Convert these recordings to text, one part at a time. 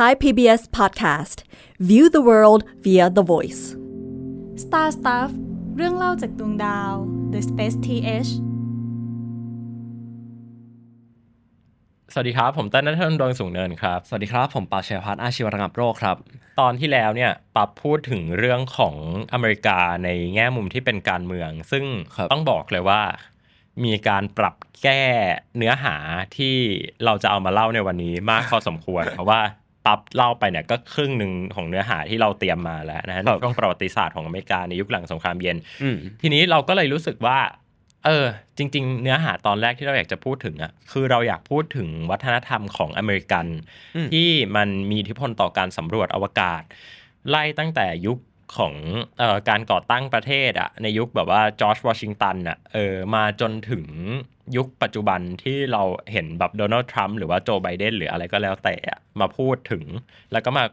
Thai PBS Podcast View the world via the voice Star Stuff เรื่องเล่าจากดวงดาว The Space TH สวัสดีครับ ผมเต้นนัทนนท์ดวงสูงเนินครับ สวัสดีครับ ผมปาเชยพัฒน์อาชีวระงับโรคครับ ตอนที่แล้วเนี่ยปับพูดถึงเรื่องของอเมริกาในแง่มุมที่เป็นการเมือง ซึ่งครับต้องบอกเลยว่า มีการปรับแก้เนื้อหาที่เราจะเอามาเล่าในวันนี้มากพอสมควร เพราะว่า ปับเล่าไปเนี่ยก็ครึ่งหนึ่งของเนื้อหาที่เราเตรียมมาแล้วนะฮะช่วงประวัติศาสตร์ของอเมริกาในยุคหลังสงครามเย็นอืมทีนี้เราก็เลยรู้สึกว่า เออ จริง ๆ เนื้อหาตอนแรกที่เราอยากจะพูดถึงอะคือเราอยากพูดถึงวัฒนธรรมของอเมริกันอืมที่มันมีอิทธิพลต่อการสำรวจอวกาศ ไล่ตั้งแต่ยุค ของเอ่อการก่อตั้งประเทศอะในยุคแบบว่าจอร์จวอชิงตันอะเออมาจนถึงยุคปัจจุบันที่เราเห็นแบบโดนัลด์ทรัมป์หรือว่าโจไบเดนหรืออะไรก็แล้วแต่อะมาพูดถึง แล้วก็มา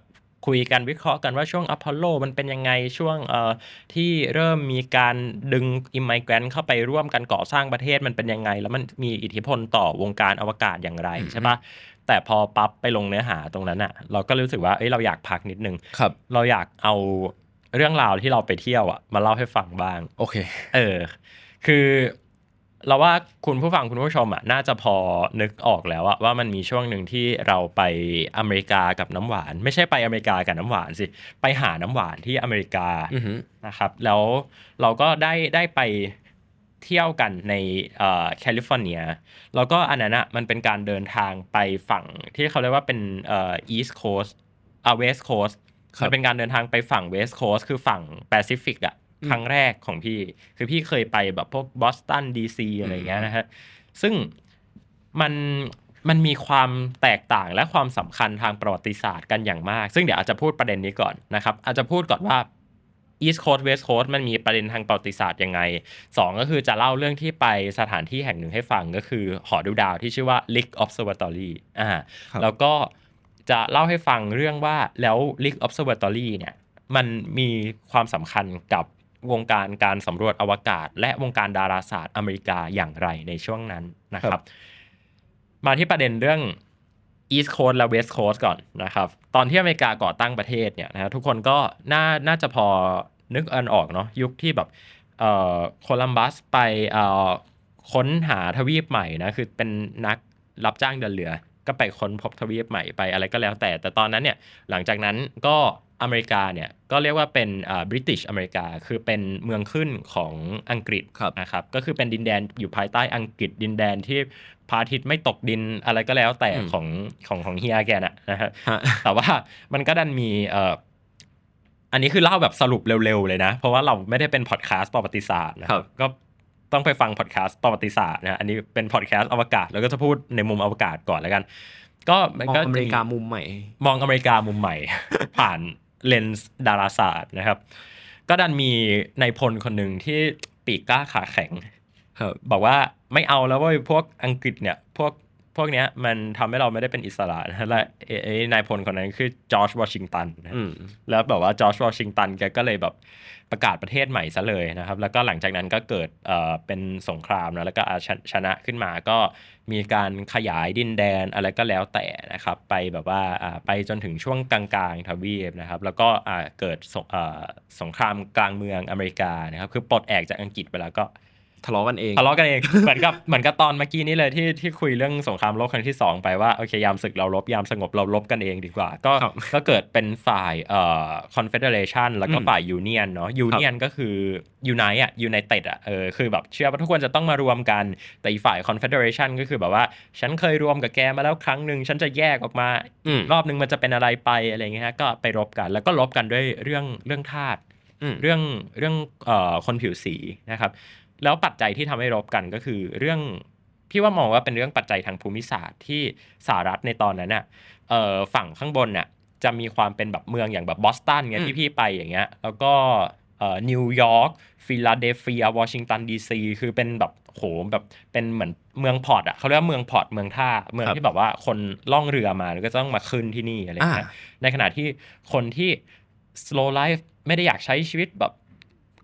คุยกันวิเคราะห์กันว่าช่วงอพอลโลมันเป็นยังไงช่วงเอ่อที่เริ่มมีการดึงอิมไมเกรนเข้าไปร่วมกันก่อสร้างประเทศมันเป็นยังไง แล้วมันมีอิทธิพลต่อวงการอวกาศอย่างไรใช่ปะแต่พอปั๊บไปลงเนื้อหาตรงนั้นอะเราก็รู้สึกว่าเอ้ยเราอยากพักนิดนึงครับเราอยากเอา เรื่องราวที่เราไปเที่ยวอะมาเล่าให้ฟังบ้าง โอเค เออ คือเราว่าคุณผู้ฟังคุณผู้ชมอะน่าจะพอนึกออกแล้วอะว่ามันมีช่วงหนึ่งที่เราไปอเมริกากับน้ำหวาน ไม่ใช่ไปอเมริกากับน้ำหวานสิไปหาน้ำหวานที่อเมริกาอือหือนะครับ แล้วเราก็ได้ได้ไปเที่ยวกันในเอ่อแคลิฟอร์เนียแล้วก็อันนั้นอะมันเป็นการเดินทางไปฝั่งที่เขาเรียกว่าเป็นเอ่อ East Coast อ่า West Coast ครับ มันเป็นการเดินทางไปฝั่ง West Coast คือฝั่งแปซิฟิกอะอืมครั้งแรกของพี่ คือพี่เคยไปแบบพวกบอสตันดีซีอะไรอย่างเงี้ยนะฮะซึ่งมันมันมีความแตกต่างและความสำคัญทางประวัติศาสตร์กันอย่างมาก ซึ่งเดี๋ยวอาจจะพูดประเด็นนี้ก่อนนะครับ อาจจะพูดก่อนว่า East Coast West Coast มันมีประเด็นทางประวัติศาสตร์ยังไงสองก็คือจะเล่าเรื่องที่ไปสถานที่แห่งหนึ่งให้ฟังก็คือหอดูดาวที่ชื่อว่า Lick Observatory อ่าครับแล้วก็ จะเล่าให้ฟังเรื่องว่าแล้ว Lick Observatory เนี่ยมันมีความสำคัญกับวงการการสำรวจอวกาศ และวงการดาราศาสตร์อเมริกาอย่างไรในช่วงนั้นนะครับ มาที่ประเด็นเรื่อง East Coast และ West Coast ก่อนนะครับ ตอนที่อเมริกาก่อตั้งประเทศเนี่ยนะฮะทุกคนก็น่าน่าจะพอนึกอันออกเนาะยุคที่แบบเอ่อโคลัมบัสไปเอ่อค้นหาทวีปใหม่นะคือเป็นนักรับจ้างเดินเรือ ก็ไปค้นพบทวีปใหม่ไปอะไรก็แล้วแต่ แต่ตอนนั้นเนี่ยหลังจากนั้นก็อเมริกาเนี่ยก็เรียกว่าเป็นอ่าบริติชอเมริกาคือเป็นเมืองขึ้นของอังกฤษครับนะครับก็คือเป็นดินแดนอยู่ภายใต้อังกฤษดินแดนที่พระอาทิตย์ไม่ตกดินอะไรก็แล้วแต่อืมของของของเฮียแกน่ะนะฮะฮะแต่ว่ามันก็ดันมีเอ่ออันนี้คือเล่าแบบสรุปเร็วๆเลยนะ เพราะว่าเราไม่ได้เป็นพอดแคสต์ประวัติศาสตร์นะครับก็ ต้องไปฟังพอดแคสต์ประวัติศาสตร์นะอันนี้เป็นพอดแคสต์อวกาศ แล้วก็จะพูดในมุมอวกาศก่อนแล้วกัน ก็มันมองก็อเมริกามุมใหม่ มองอเมริกามุมใหม่ ผ่านเลนส์ดาราศาสตร์นะครับ ก็ดันมีในายพลคนหนึ่งที่ปีกกล้าขาแข็งครับบอกว่าไม่เอาแล้วเว้ยพวกอังกฤษเนี่ยพวก พวกเนี้ยมันทำให้เราไม่ได้เป็นอิสระนะและไอ้ไอ้นายพลคนนั้นคือจอร์จวอชิงตันนะอืมแล้วแบบว่าจอร์จวอชิงตันแกก็เลยแบบประกาศประเทศใหม่ซะเลยนะครับ แล้วก็หลังจากนั้นก็เกิดเอ่อเป็นสงครามนะแล้วก็อาชชนะขึ้นมาก็มีการขยายดินแดนอะไรก็แล้วแต่นะครับไปแบบว่าอ่าไปจนถึงช่วงกลางๆทวีปนะครับ แล้วก็อ่าเกิดสงเอ่อสงครามกลางเมืองอเมริกานะครับ คือปลดแอกจากอังกฤษไปแล้วก็ ทะเลาะกันเองทะเลาะกันเองเหมือนกับเหมือนกับตอนเมื่อกี้นี้เลยที่ที่คุยเรื่องสงครามโลกครั้งที่สองไปว่าโอเคยามศึกเราลบยามสงบเราลบกันเองดีกว่า ก็ครับก็เกิดเป็นฝ่ายเอ่อ confederation แล้วก็อืมฝ่าย union เนาะ union ก็คือ unite อะ united อะเออคือแบบเชื่อว่าทุกคนจะต้องมารวมกัน แต่อีกฝ่าย confederation ก็คือแบบว่า ฉันเคยรวมกับแกมาแล้วครั้งหนึ่งฉันจะแยกออกมาอืมรอบนึงมันจะเป็นอะไรไปอะไรอย่างเงี้ยฮะก็ไปรบกัน แล้วก็รบกันด้วยเรื่องเรื่องทาสอืมเรื่องเรื่องเอ่อคนผิวสีนะครับ แล้วปัจจัยที่ทำให้รบกันก็คือเรื่องพี่ว่ามองว่าเป็นเรื่องปัจจัยทางภูมิศาสตร์ที่สหรัฐในตอนนั้นน่ะเอ่อฝั่งข้างบนน่ะจะมีความเป็นแบบเมืองอย่างแบบบอสตันเงี้ยอืมที่พี่ไปอย่างเงี้ยแล้วก็เอ่อนิวยอร์กฟิลาเดลเฟียวอชิงตันดีซีคือเป็นแบบโหแบบเป็นเหมือนเมือง port อะเขาเรียกว่าเมือง port เมืองท่าเมืองที่แบบว่าคนล่องเรือมาแล้วก็ต้องมาขึ้นที่นี่อะไรอย่างเงี้ยอ่าในขณะที่คนที่ slow life ไม่ได้อยากใช้ชีวิตแบบ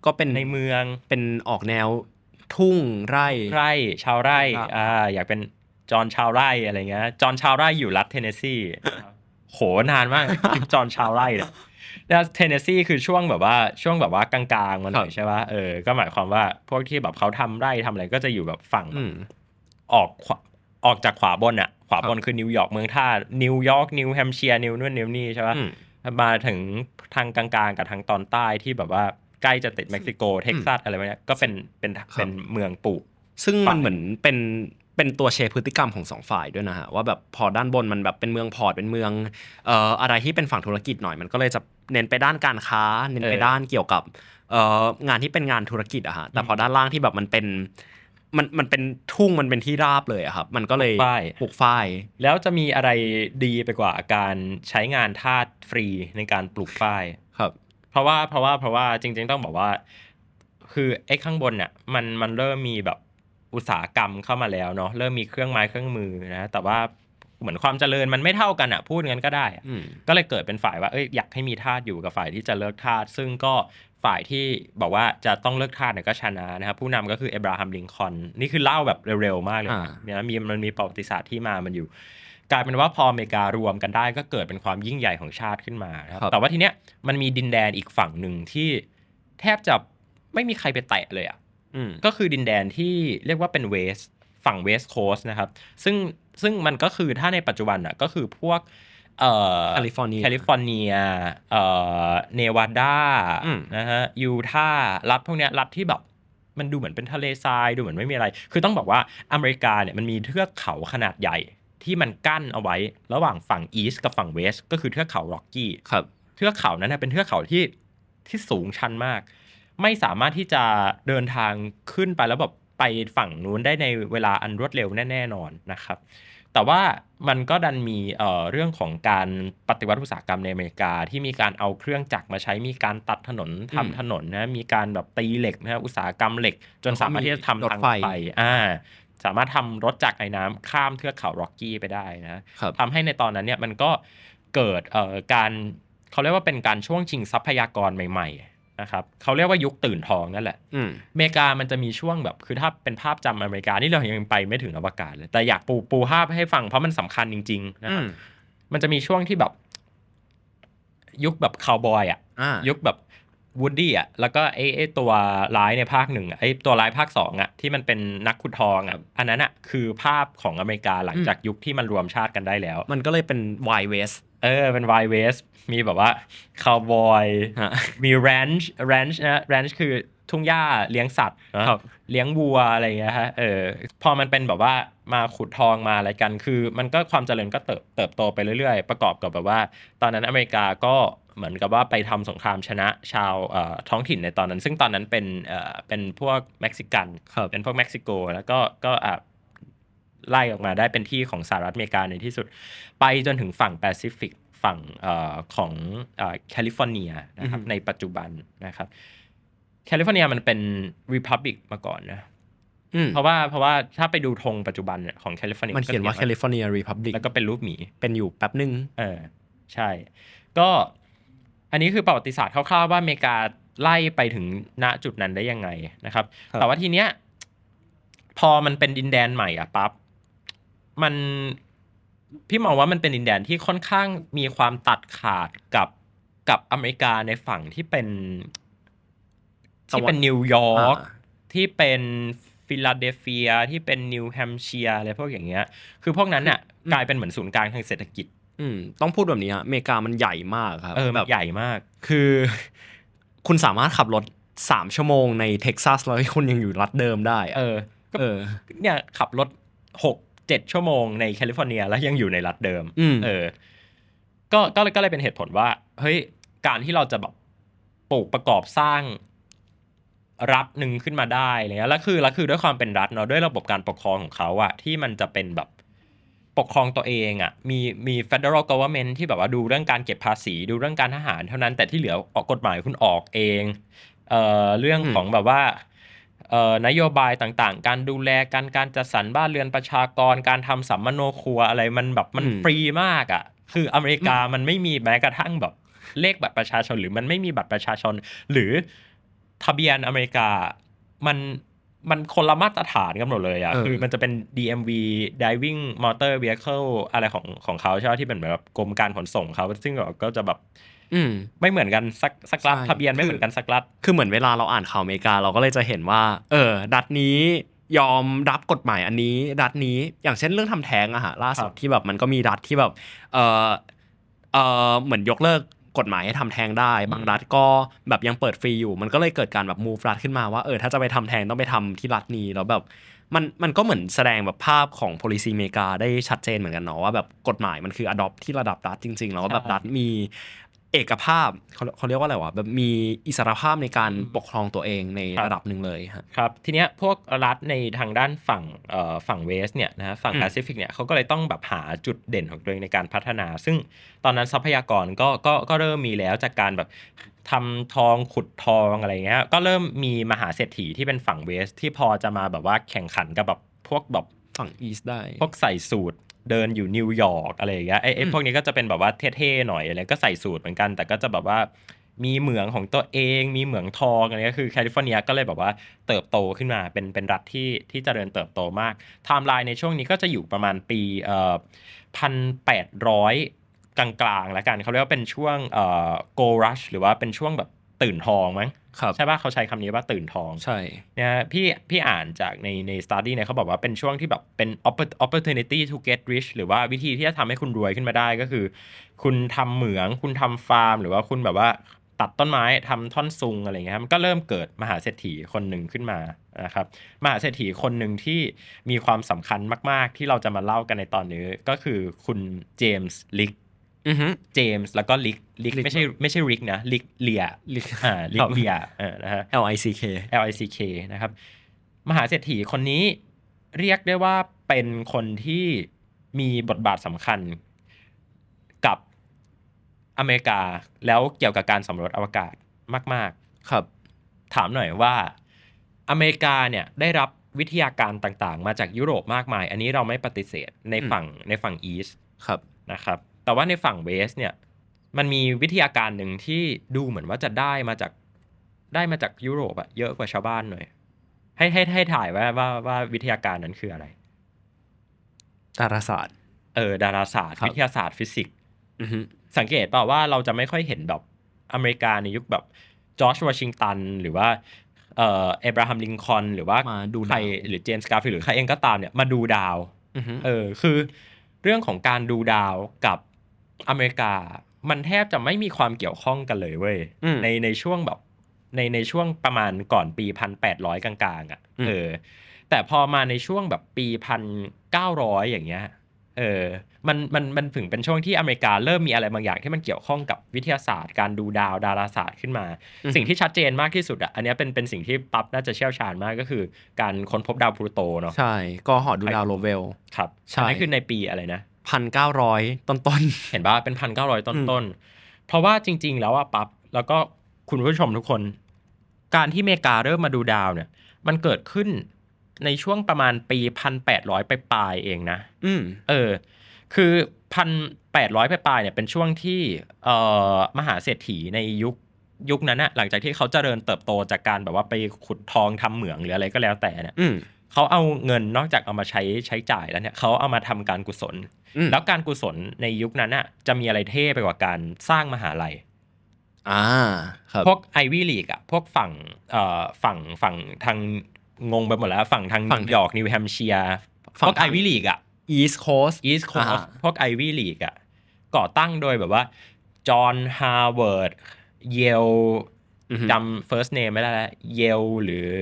ก็เป็นในเมืองเป็นออกแนวทุ่งไร่ไร่ชาวไร่ครับอ่าอยากเป็นจอห์นชาวไร่อะไรเงี้ยจอห์นชาวไร่อยู่รัฐเทนเนสซีโหโหนานมากคลิปจอห์นชาวไร่เนี่ยแล้วเทนเนสซีคือช่วงแบบว่าช่วงแบบว่ากลางๆมันหน่อยครับใช่ป่ะเออก็หมายความว่าพวกที่แบบเขาทำไร่ทำอะไรก็จะอยู่แบบฝั่งอืมออกขวาออกจากขวาบนอะขวาบนครับคือนิวยอร์กเมืองท่านิวยอร์กนิวแฮมเชียร์นิวนู่นนิวนี่ใช่ป่ะอืมมาถึงทางกลางๆกับทางตอนใต้ที่แบบว่า ใกล้จะติดเม็กซิโกเท็กซัสอะไรแบบเนี้ยก็เป็นเป็นเป็นเมืองปลูกฝ้ายซึ่งฝ่ามันยเหมือนเป็นเป็นตัว shape พฤติกรรมของสองฝ่ายด้วยนะฮะว่าแบบพอด้านบนมันแบบเป็นเมือง port เป็นเมืองเอ่ออะไรที่เป็นฝั่งธุรกิจหน่อยมันก็เลยจะเน้นไปด้านการค้า เน้นไปด้านเกี่ยวกับเอ่องานที่เป็นงานธุรกิจอะฮะแต่พอด้านล่างที่แบบมันเป็นมันมันเป็นทุ่งมันเป็นที่ราบเลยอะครับ มันก็เลยปลูกฝ้ายปลูกฝ้ายแล้วจะมีอะไรดีไปกว่าการใช้งานทาสฟรีในการปลูกฝ้ายครับ เพราะว่าเพราะว่าเพราะว่าจริง ๆ ต้องบอกว่า คือไอ้ข้างบนเนี่ยมันมันเริ่มมีแบบอุตสาหกรรมเข้ามาแล้วเนาะเริ่มมีเครื่องไม้เครื่องมือนะแต่ว่าเหมือนความเจริญมันไม่เท่ากันอะพูดงั้นก็ได้อะอืมก็เลยเกิดเป็นฝ่ายว่าเอ้ยอยากให้มีทาสอยู่กับฝ่ายที่จะเลิกทาสซึ่งก็ฝ่ายที่บอกว่าจะต้องเลิกทาสเนี่ยก็ชนะนะครับผู้นำก็คือเอบราฮัมลิงคอล์นนี่คือเล่าแบบเร็วๆมากเลยอ่านะเนี่ยมีมันมีประวัติศาสตร์ที่มามันอยู่ กลายเป็นว่าพออเมริการวมกันได้ก็เกิดเป็นความยิ่งใหญ่ของชาติขึ้นมานะครับครับแต่ว่าทีเนี้ยมันมีดินแดนอีกฝั่งหนึ่งที่แทบจะไม่มีใครไปแตะเลยอะอืมก็คือดินแดนที่เรียกว่าเป็น West ฝั่ง West Coast นะครับซึ่งซึ่งมันก็คือถ้าในปัจจุบันอะก็คือพวกเอ่อแคลิฟอร์เนียแคลิฟอร์เนียเอ่อเนวาดาอืมนะฮะยูทาห์รัฐพวกเนี้ยรัฐที่แบบมันดูเหมือนเป็นทะเลทรายดูเหมือนไม่มีอะไร คือต้องบอกว่าอเมริกาเนี่ยมันมีเทือกเขาขนาดใหญ่ ที่มันกั้นเอาไว้ระหว่างฝั่งอีสต์กับฝั่งเวสต์ก็คือเทือกเขาร็อกกี้ครับเทือกเขานั้นนะเป็นเทือกเขาที่ที่สูงชันมาก ไม่สามารถที่จะเดินทางขึ้นไปแล้วแบบไปฝั่งนู้นได้ในเวลาอันรวดเร็วแน่ๆนอนนะครับ แต่ว่ามันก็ดันมีเอ่อเรื่องของการปฏิวัติอุตสาหกรรมในอเมริกาที่มีการเอาเครื่องจักรมาใช้มีการตัดถนนทำอืมถนนนะมีการแบบตีเหล็กนะฮะอุตสาหกรรมเหล็ก จนสามารถที่จะทำรถทางไฟไฟอ่า สามารถทำรถจักรไอ้น้ำข้ามเทือกเขาร็อกกี้ไปได้นะครับทำให้ในตอนนั้นเนี่ยมันก็เกิดเอ่อการเขาเรียกว่าเป็นการช่วงชิงทรัพยากรใหม่ๆนะครับเขาเรียกว่ายุคตื่นทองนั่นแหละอืมอเมริกามันจะมีช่วงแบบคือถ้าเป็นภาพจำอเมริกานี่เรายังไปไม่ถึงอวกาศเลยแต่อยากปูปูภาพให้ฟังเพราะมันสำคัญจริงๆนะครับมันจะมีช่วงที่แบบ ยุคแบบคาวบอยอะอ่ายุคแบบ วูดดี้อะแล้วก็ไอ้ไอ้ตัวร้ายในภาคหนึ่งอะไอ้ตัวร้ายภาคสองอะที่มันเป็นนักขุดทองอะอันนั้นอะคือภาพของอเมริกาหลังจากยุคที่มันรวมชาติกันได้แล้ว มันก็เลยเป็นไวเวสเออเป็นไวเวสมีแบบว่าคาวบอยฮะมีแรนช์แรนช์นะแรนช์คือทุ่งหญ้าเลี้ยงสัตว์นะครับเลี้ยงวัวอะไรอย่างเงี้ยฮะเออพอมันเป็นแบบว่ามาขุดทองมาอะไรกัน คือ มันก็ความเจริญก็เติบเติบโตไปเรื่อยๆ ประกอบกับแบบว่า ตอนนั้นอเมริกาก็ เหมือนกับว่าไปทำสงครามชนะชาวเอ่อท้องถิ่นในตอนนั้น ซึ่งตอนนั้นเป็นเอ่อเป็นพวกเม็กซิกันครับเป็นพวกเม็กซิโก แล้วก็ก็อะไล่ออกมาได้เป็นที่ของสหรัฐอเมริกาในที่สุด ไปจนถึงฝั่งแปซิฟิกฝั่งเอ่อของเอ่อแคลิฟอร์เนียนะครับอือฮึในปัจจุบันนะครับแคลิฟอร์เนียมันเป็น republic มาก่อนนะอืมเพราะว่าเพราะว่าถ้าไปดูธงปัจจุบันเนี่ยของแคลิฟอร์เนียมันเขียนว่า California Republic แล้วก็เป็นรูปหมีเป็นอยู่แป๊บหนึ่งเออใช่ ก็ อันนี้คือประวัติศาสตร์คร่าวๆว่าอเมริกาไล่ไปถึงณจุดนั้นได้ยังไงนะครับ แต่ว่าทีเนี้ยพอมันเป็นดินแดนใหม่อะปั๊บมันพี่มองว่ามันเป็นดินแดนที่ค่อนข้างมีความตัดขาดกับกับอเมริกาในฝั่งที่เป็นที่เป็นนิวยอร์กอ่าที่เป็นฟิลาเดลเฟียที่เป็นนิวแฮมเชียร์อะไรพวกอย่างเงี้ย คือพวกนั้นน่ะกลายเป็นเหมือนศูนย์กลางทางเศรษฐกิจ อืมต้องพูดแบบนี้ฮะอเมริกามันใหญ่มากครับเออแบแบบใหญ่มาก คือ คุณสามารถขับรถสามชั่วโมงในเท็กซัสแล้วคุณยังอยู่รัฐเดิมได้อะเออก็เออ เนี่ยขับรถหกเจ็ดชั่วโมงในแคลิฟอร์เนียแล้วยังอยู่ในรัฐเดิมอืมเออ ก็ก็เลยก็เลยเป็นเหตุผลว่า เฮ้ย การที่เราจะแบบปลูกประกอบสร้างรัฐหนึ่งขึ้นมาได้อะไรเงี้ยแล้วคือแล้วคือด้วยความเป็นรัฐเนาะด้วยระบบการปกครองของเขาอะที่มันจะเป็นแบบ ปกครองตัวเองอะมีมี federal government ที่แบบว่าดูเรื่องการเก็บภาษีดูเรื่องการทหารเท่านั้นแต่ที่เหลือออกกฎหมายคุณออกเองเอ่อเรื่องอืมของแบบว่าเอ่อนโยบายต่างๆ การดูแลการการจัดสรรบ้านเรือนประชากร การทำสัมมโนครัวอะไรมันแบบมันอืมฟรีมากอะคืออเมริกามันไม่มีแม้กระทั่งแบบเลขบัตรประชาชน หรือมันไม่มีบัตรประชาชน หรือทะเบียนอเมริกามัน มันคนละมาตรฐานกันหมดเลยอะเออคือมันจะเป็น DMV Diving Motor Vehicle อะไรของของเขาใช่ไหมที่เป็นแบบกรมการขนส่งเขาซึ่งแบบก็จะแบบอืมไม่เหมือนกันสักสักรัฐใช่ทะเบียนไม่เหมือนกันสักรัฐคือเหมือนเวลาเราอ่านข่าวอเมริกาเราก็เลยจะเห็นว่า เออรัฐนี้ยอมรับกฎหมายอันนี้ รัฐนี้อย่างเช่นเรื่องทำแท้งอะฮะล่าสุดครับที่แบบมันก็มีรัฐที่แบบเออเออเหมือนยกเลิก กฎหมายให้ทำแท้งได้ บางรัฐก็แบบยังเปิดฟรีอยู่ มันก็เลยเกิดการแบบ move รัฐขึ้นมาว่าเออถ้าจะไปทำแท้งต้องไปทำที่รัฐนี้แล้วแบบมันมันก็เหมือนแสดงแบบภาพของ policy อเมริกาได้ชัดเจนเหมือนกันเนาะว่าแบบกฎหมายมันคือ adopt ที่ระดับรัฐจริง ๆ แล้วก็แบบใช่รัฐมี เอกภาพเขาเขาเรียกว่าอะไรวะแบบมีอิสรภาพในการปกครองตัวเองในระดับหนึ่งเลยฮะครับทีเนี้ยพวกรัฐในทางด้านฝั่งเอ่อฝั่ง West เนี่ยนะฮะฝั่งอืมแปซิฟิกเนี่ยเขาก็เลยต้องแบบหาจุดเด่นของตัวเองในการพัฒนา ซึ่งตอนนั้นทรัพยากรก็ก็ก็เริ่มมีแล้วจากการแบบทำทองขุดทองอะไรเงี้ยก็เริ่มมีมหาเศรษฐีที่เป็นฝั่ง West ที่พอจะมาแบบว่าแข่งขันกับแบบพวกแบบฝั่ง East ได้ พวกใส่สูท เดินอยู่นิวยอร์กอะไรอย่างเงี้ยไอ้ไอ้อืมพวกนี้ก็จะเป็นแบบว่าเท่ๆหน่อยอะไรก็ใส่สูทเหมือนกัน แต่ก็จะแบบว่ามีเหมืองของตัวเอง มีเหมืองทองอะไรก็คือแคลิฟอร์เนียก็เลยแบบว่าเติบโตขึ้นมาเป็นเป็นรัฐที่ที่เจริญเติบโตมากไทม์ไลน์ในช่วงนี้ก็จะอยู่ประมาณปีเอ่อพันแปดร้อยกลางๆแล้วกันเขาเรียกว่าเป็นช่วงเอ่อ gold rush หรือว่าเป็นช่วงแบบ ตื่นทองมั้งครับใช่ป่ะเขาใช้คำนี้ว่าตื่นทองใช่เนี่ยพี่พี่อ่านจากในในสต u d y เนี่ยเขาบอกว่าเป็นช่วงที่แบบเป็น oppor- opportunity to get rich หรือว่าวิธีที่จะทำให้คุณรวยขึ้นมาได้ก็คือ คุณทำเหมือง คุณทำฟาร์ม หรือว่าคุณแบบว่าตัดต้นไม้ทำท่อนซุงอะไรเงี้ยมันก็เริ่มเกิดมหาเศรษฐีคนหนึ่งขึ้นมานะครับมหาเศรษฐีคนหนึ่งที่มีความสำคัญมาก ๆ ที่เราจะมาเล่ากันในตอนนี้ก็คือคุณเจมส์ลิกอือฮึ เจมส์แล้วก็ลิกลิก Lick ไม่ใช่ไม่ใช่ริกนะลิกเลียลิกอ่าลิครักบเลียเออนะฮะ L I C K L I C K นะครับ มหาเศรษฐีคนนี้เรียกได้ว่าเป็นคนที่มีบทบาทสำคัญกับอเมริกาแล้วเกี่ยวกับการสำรวจอวกาศมากครับๆถามหน่อยว่าอเมริกาเนี่ยได้รับวิทยาการต่างๆ มาจากยุโรปมากมาย อันนี้เราไม่ปฏิเสธในฝั่งในฝั่งอีสครับนะครับ แต่ว่าในฝั่งเวสเนี่ยมันมีวิทยาการหนึ่งที่ดูเหมือนว่าจะได้มาจากได้มาจากยุโรปอะเยอะกว่าชาวบ้านหน่อยให้ให้ให้ถ่ายว่าว่าว่าวิทยาการนั้นคืออะไร ดาราศาสตร์ เออดาราศาสตร์ครับวิทยาศาสตร์ฟิสิกส์อือฮึสังเกตเปล่าว่าเราจะไม่ค่อยเห็นแบบอเมริกาในยุคแบบจอร์จวอชิงตัน หรือว่าเอ่อเอบราฮัมลิงคอล์นหรือว่ามาดูใครดาวหรือเจมส์การ์ฟิลด์หรือใครเองก็ตามเนี่ยมาดูดาวอือฮึเออคือเรื่องของการดูดาวกับ อเมริกามันแทบจะไม่มีความเกี่ยวข้องกันเลยเว้ยอืมในในช่วงแบบในในช่วงประมาณก่อนปีพันแปดร้อยกลางๆอะอืมเออ แต่พอมาในช่วงแบบปีพันเก้าร้อยอย่างเงี้ยเออมันมันมันถึงเป็นช่วงที่อเมริกาเริ่มมีอะไรบางอย่างที่มันเกี่ยวข้องกับวิทยาศาสตร์ การดูดาวดาราศาสตร์ขึ้นมา สิ่งที่ชัดเจนมากที่สุดอะอันเนี้ยเป็นเป็นสิ่งที่ปั๊บน่าจะเชี่ยวชาญมากก็คือ การค้นพบดาวพลูโตเนาะใช่ก็หอดูดาวโลเวลครับใช่อันนั้นคือในปีอะไรนะ พันเก้าร้อยต้นต้นเห็นป่ะเป็นพันเก้าร้อยต้นต้นๆเพราะว่าจริง ๆ แล้วอะปั๊บแล้วก็คุณผู้ชมทุกคน การที่อเมริกาเริ่มมาดูดาวเนี่ย มันเกิดขึ้นในช่วงประมาณปีพันแปดร้อยไปปลายๆเองนะ อืมเออ คือพันแปดร้อยไปปลายๆเนี่ยเป็นช่วงที่เอ่อมหาเศรษฐีในยุคยุคนั้นอะหลังจากที่เขาเจริญเติบโตจากการแบบว่าไปขุดทองทำเหมืองหรืออะไรก็แล้วแต่เนี่ยอืม เขาเอาเงินนอกจากเอามาใช้ใช้จ่ายแล้วเนี่ยเขาเอามาทำการกุศลอืมแล้วการกุศลในยุคนั้นน่ะจะมีอะไรเท่ไปกว่าการสร้างมหาลัยอ่าครับพวกไอวี่ลีกอะพวกฝั่งเอ่อฝั่งฝั่งทางงงไปหมดแล้ว ฝั่งทางฝั่นิงวยอร์กนิวแฮมเชียร์ฝั่พงวกไอทางวี่ลีกอะ East Coast อีสต์โคอ่าสพวกไอวี่ลีกอะก่อตั้งโดยแบบว่าจอห์นฮาร์วาร์ดเยลอือฮึจำ first name ไม่ได้แล้วเยลหรือ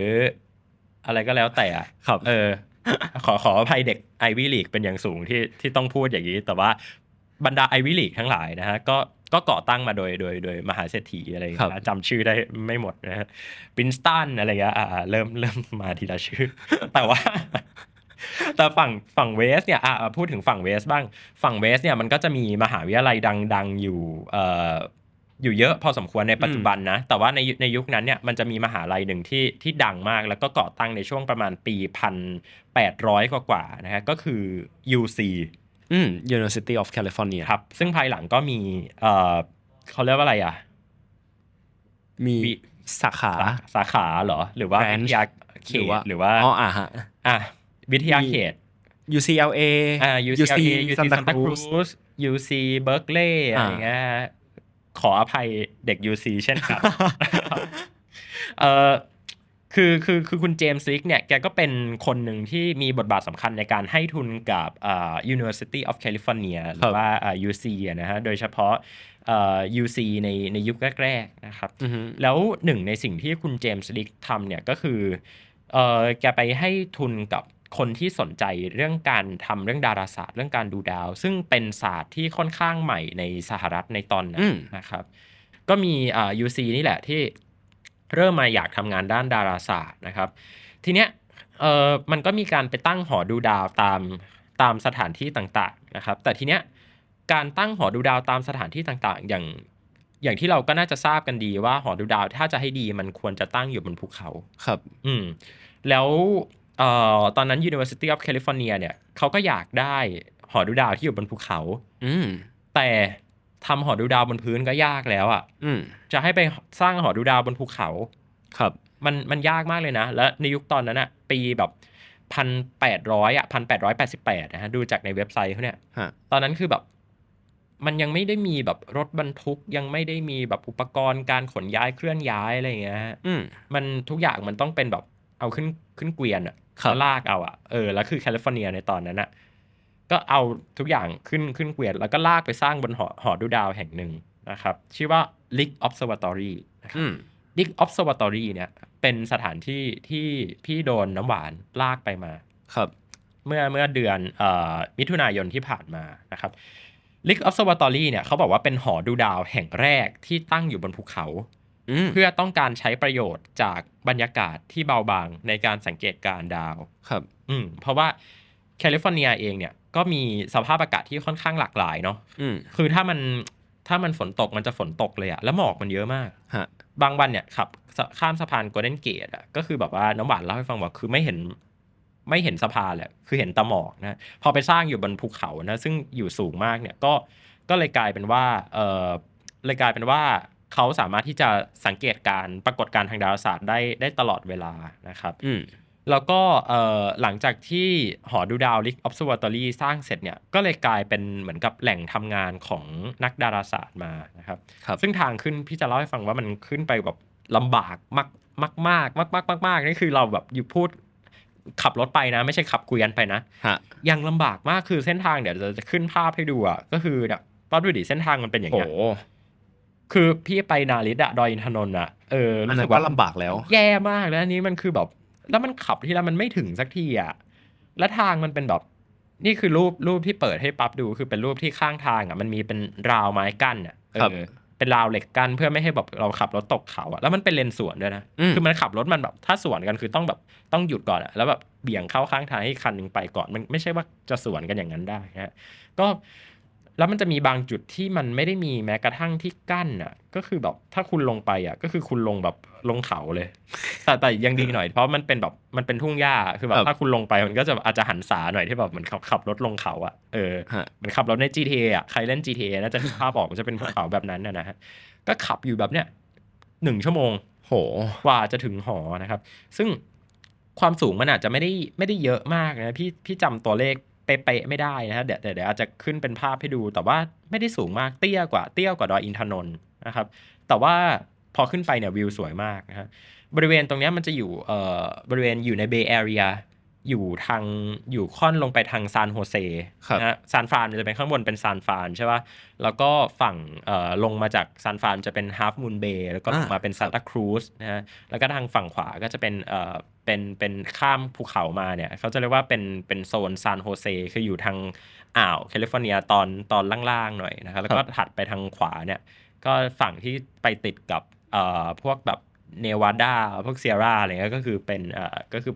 อะไรก็แล้วแต่อะครับเออ ขอขออภัยเด็กไอวิลีกเป็นอย่างสูงที่ที่ต้องพูดอย่างนี้ แต่ว่าบรรดาไอวิลีกทั้งหลายนะฮะก็ก็ก่อตั้งมาโดยโดยโดยมหาเศรษฐีอะไรอย่างครัเงี้บยจำชื่อได้ไม่หมดนะฮะปรินสตันอะไรเงี้ยอ่าอ่าเริ่มเริ่มมาทีละชื่อ แต่ว่า แต่ฝั่งฝั่งเวสเนี่ยอ่าพูดถึงฝั่งเวสบ้างฝั่งเวสเนี่ยมันก็จะมีมหาวิทยาลัยดัง ๆ อยู่เอ่อ อยู่เยอะพอสมควรในปัจจุบันนะ แต่ว่าในยุในยุคนั้นเนี่ยมันจะมีมหาลัยหนึ่งที่ที่ดังมาก แล้วก็ก่อตั้งในช่วงประมาณปีพันแปดร้อยกว่าๆนะฮะก็คือ UC อืม University of California ครับ ซึ่งภายหลังก็มีเอ่อเขาเรียกว่าอะไรอะ มีมีสาขาสาสาขาเหรอ หรือว่า Branch วิทยาเขตหรือว่าอ๋ออ่าฮะอะวิทยาเขต UCLA อ่า UCLA UC Santa Santa Cruz Cruz UC Berkeley อะไรอย่างเงี้ย ขออภัยเด็ก UC เช่นกันเออคือคือคือคุณเจมส์ลิกเนี่ยแกก็เป็นคนหนึ่งที่มีบทบาทสำคัญในการให้ทุนกับอ่า University of California หรือว่าอ่า UC อะนะฮะ โดยเฉพาะอ่า UC ในในยุคแรกๆนะครับอือฮึแล้วหนึ่งในสิ่งที่คุณเจมส์ลิกทำเนี่ยก็คือเออแกไปให้ทุนกับ คนที่สนใจเรื่องการทำเรื่องดาราศาสตร์เรื่องการดูดาว ซึ่งเป็นศาสตร์ที่ค่อนข้างใหม่ในสหรัฐในตอนนั้นอืมนะครับ ก็มีอ่า UC นี่แหละที่เริ่มมาอยากทำงานด้านดาราศาสตร์นะครับ ทีเนี้ยเออมันก็มีการไปตั้งหอดูดาวตามตามสถานที่ต่างๆนะครับ แต่ทีเนี้ยการตั้งหอดูดาวตามสถานที่ต่างๆ อย่างอย่างที่เราก็น่าจะทราบกันดีว่าหอดูดาวถ้าจะให้ดีมันควรจะตั้งอยู่บนภูเขาครับ อืมแล้ว เอ่อตอนนั้น University of California เนี่ยเขาก็อยากได้หอดูดาวที่อยู่บนภูเขา อืมแต่ทำหอดูดาวบนพื้นก็ยากแล้วอะ่ะอืมจะให้ไปสร้างหอดูดาวบนภูเขา ครับ มันมันยากมากเลยนะ และในยุคตอนนั้นอะปีแบบพันแปดร้อยอะพันแปดร้อยแปดสิบแปดนะฮะดูจากในเว็บไซต์เขาเนี่ย ฮะ ตอนนั้นคือแบบ มันยังไม่ได้มีแบบรถบรรทุกยังไม่ได้มีแบบอุปกรณ์การขนย้ายเคลื่อนย้ายอะไรอย่างเงี้ยฮะอืมมันทุกอย่างมันต้องเป็นแบบเอาขึ้นขึ้นเกวียนอะ ครับแล้วลากเอาอะเออแล้วคือแคลิฟอร์เนียในตอนนั้นอะก็เอาทุกอย่างขึ้นขึ้นเกวียนแล้วก็ลากไปสร้างบนหอหอดูดาวแห่งหนึ่งนะครับ ชื่อว่า Lick Observatory นะครับอืม Lick Observatory เนี่ย เป็นสถานที่ที่พี่โดนน้ำหวานลากไปมาครับ เมื่อเมื่อเดือนเอ่อมิถุนายนที่ผ่านมานะครับ Lick Observatory เนี่ยเขาบอกว่าเป็นหอดูดาวแห่งแรกที่ตั้งอยู่บนภูเขาอืม เพื่อต้องการใช้ประโยชน์จากบรรยากาศที่เบาบางในการสังเกตการณ์ดาวครับ อืมเพราะว่าแคลิฟอร์เนียเองเนี่ยก็มีสภาพอากาศที่ค่อนข้างหลากหลายเนาะอืมคือถ้ามันถ้ามันฝนตกมันจะฝนตกเลยอะแล้วหมอกมันเยอะมากฮะบางวันเนี่ยขับสข้ามสะพานโกลเด้นเกตอะก็คือแบบว่าน้ำหวานเล่าให้ฟังว่าคือไม่เห็นไม่เห็นสะพานแหละคือเห็นแตะหมอกนะพอไปสร้างอยู่บนภูเขานะซึ่งอยู่สูงมากเนี่ยก็ก็เลยกลายเป็นว่าเออเลยกลายเป็นว่า เขาสามารถที่จะสังเกตการณ์ปรากฏการณ์ทางดาราศาสตร์ได้ได้ตลอดเวลานะครับอืมแล้วก็เอ่อหลังจากที่หอดูดาว Lick Observatory สร้างเสร็จเนี่ยก็เลยกลายเป็นเหมือนกับแหล่งทำงานของนักดาราศาสตร์มานะครับครับซึ่งทางขึ้นพี่จะเล่าให้ฟังว่ามันขึ้นไปแบบลำบากมากมากมากมากมากมากมากนี่คือเราแบบอยู่พูดขับรถไปนะ ไม่ใช่ขับเกวียนไปนะฮะยังลำบากมากคือเส้นทางเดี๋ยวจะจะขึ้นภาพให้ดูอะก็คือเนี่ยป้าดูดิเส้นทางมันเป็นอย่างโอ้เงี้ย คือพี่ไปนาริตอะดอยอินทนนท์อะเอออันรู้นั้สึนกก็ว่าลำบากแล้ว แย่มากแล้วอันนี้มันคือแบบ แล้วมันขับที่แล้วมันไม่ถึงสักทีอะแล้วทางมันเป็นแบบ นี่คือรูปรูปที่เปิดให้ปั๊บดู คือเป็นรูปที่ข้างทางอะมันมีเป็นราวไม้กั้นอะเอครับอเป็นราวเหล็กกั้นเพื่อไม่ให้แบบเราขับรถตกเขาอะแล้วมันเป็นเลนสวนด้วยนะอืมคือมันขับรถมันแบบถ้าสวนกันคือต้องแบบต้องหยุดก่อนอะแล้วแบบเบี่ยงเข้าข้างทางให้คันหนึ่งไปก่อนมันไม่ใช่ว่าจะสวนกันอย่างนั้นได้นะฮะก็ แล้วมันจะมีบางจุดที่มันไม่ได้มีแม้กระทั่งที่กั้นอะ ก็คือแบบถ้าคุณลงไปอะ ก็คือคุณลงแบบลงเขาเลย แต่แต่ยังดีหน่อยเพราะมันเป็นแบบมันเป็นทุ่งหญ้าคือแบบครับถ้าคุณลงไปมันก็จะอาจจะหันษาหน่อยที่แบบเหมือนขับขับรถลงเขาอะเออฮะเหมือนขับรถใน GTA อะใครเล่น GTA น่าจะนึกภาพออกมันจะเป็นภูเขาแบบนั้นนะนะฮะก็ขับอยู่แบบเนี้ยหนึ่งชั่วโมงโหกว่าจะถึงหอนะครับ ซึ่งความสูงมันอาจจะไม่ได้ไม่ได้เยอะมากนะพี่พี่จำตัวเลข เป๊ะๆไม่ได้นะฮะเดี๋ยวเดี๋ยวอาจจะขึ้นเป็นภาพให้ดู แต่ว่าไม่ได้สูงมากเตี้ยกว่าเตี้ยกว่าดอยอินทนนท์นะครับ แต่ว่าพอขึ้นไปเนี่ยวิวสวยมากนะฮะบริเวณตรงนี้มันจะอยู่เอ่อบริเวณอยู่ใน Bay Area อยู่ทางอยู่ค่อนลงไปทางซานโฮเซครับนะฮะซานฟรานจะเป็นข้างบนเป็นซานฟรานใช่ป่ะแล้วก็ฝั่งเอ่อลงมาจากซานฟรานจะเป็นฮาฟมูนเบย์แล้วก็ลงมาอ่าเป็นซานตาครูซนะฮะแล้วก็ทางฝั่งขวาก็จะเป็นเอ่อเป็นเป็นข้ามภูเขามาเนี่ยเขาจะเรียกว่าเป็นเป็นโซนซานโฮเซคืออยู่ทางอ่าวแคลิฟอร์เนียตอนตอนล่างๆหน่อยนะครับแล้วก็ถัดไปทางขวาเนี่ยก็ฝั่งที่ไปติดกับเอ่อพวกแบบเนวาดาพวกเซียร่าอะไรเงี้ยก็คือเป็นเอ่อก็คือ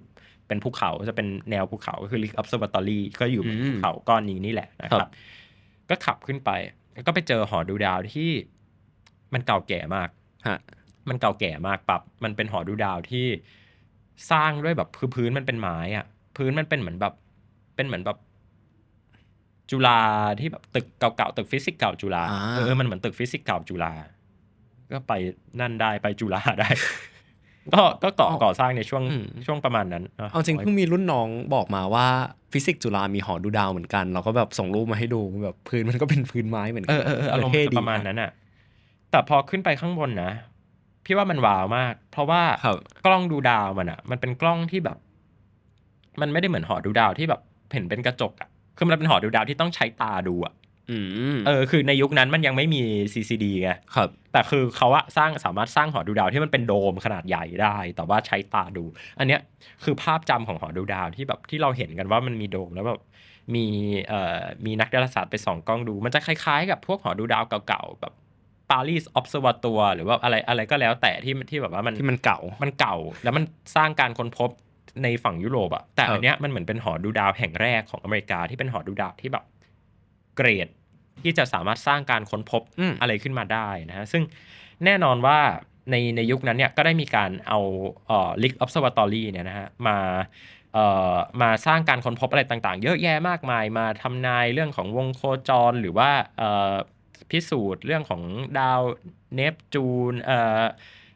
เป็นภูเขาจะเป็นแนวภูเขาก็คือ Lick Observatory ก็อยู่บนอืมภูเขาก้อนนี้นี่แหละนะคครัรับบก็ขับขึ้นไป แล้วก็ไปเจอหอดูดาวที่มันเก่าแก่มากฮะมันเก่าแก่มากปับมันเป็นหอดูดาวที่สร้างด้วยแบบคือพื้นมันเป็นไม้อะพื้นมันเป็นเหมือนแบบ เป็นเหมือนแบบจุฬาที่แบบตึกเก่าๆตึกฟิสิกส์เก่าจุฬาอ่าเออมันเหมือนตึกฟิสิกส์เก่าจุฬาก็ไปนั่นได้ไปจุฬาได้ ก็ก็ก่ออ๋อก่อสร้างในช่วงอืมช่วงประมาณนั้นนะเอาจริงเพิ่งมีรุ่นน้องบอกมาว่าฟิสิกส์จุฬามีหอดูดาวเหมือนกัน เราก็แบบส่งรูปมาให้ดูแบบพื้นมันก็เป็นพื้นไม้เหมือนกัอะเออเอออารมณ์เท่ดีประมาณนั้นอะแต่พอขึ้นไปข้างบนนะพี่ว่ามันว้าวมาก เพราะว่าครับกล้องดูดาวมันอะ มันเป็นกล้องที่แบบ มันไม่ได้เหมือนหอดูดาวที่แบบเห็นเป็นกระจกอะคือมันเป็นหอดูดาวที่ต้องใช้ตาดูอะอืม เออคือในยุคนั้นมันยังไม่มี CCD ไงครับ แต่คือเขาอะสร้างสามารถสร้างหอดูดาวที่มันเป็นโดมขนาดใหญ่ได้ แต่ว่าใช้ตาดู อันเนี้ยคือภาพจำของหอดูดาวที่แบบที่เราเห็นกันว่ามันมีโดมแล้วแบบมีเอ่อมีนักดาราศาสตร์ไปส่องกล้องดู มันจะคล้ายๆ กับพวกหอดูดาวเก่าๆแบบปารีสออฟ e r ว t ตัวหรือว่าอะไรอะไรก็แล้วแต่ที่ที่แบบว่ามันที่มันเก่ามันเก่า แล้วมันสร้างการค้นพบในฝั่งยุโรปอะแต่ครับอันเนี้ยมันเหมือนเป็นหอดูดาวแห่งแรกของอเมริกาที่เป็นหอดูดาวที่แบบเกรด ที่จะสามารถสร้างการค้นพบอืมอะไรขึ้นมาได้นะฮะซึ่งแน่นอนว่าในในยุคนั้นเนี่ยก็ได้มีการเอาเอ่อ League Observatory เนี่ยนะฮะมาเอ่อมาสร้างการค้นพบอะไรต่างๆ เยอะแยะมากมายมาทำนายเรื่องของวงโคจรหรือว่าเอ่อพิสูจน์เรื่องของดาวเนปจูนเอ่อ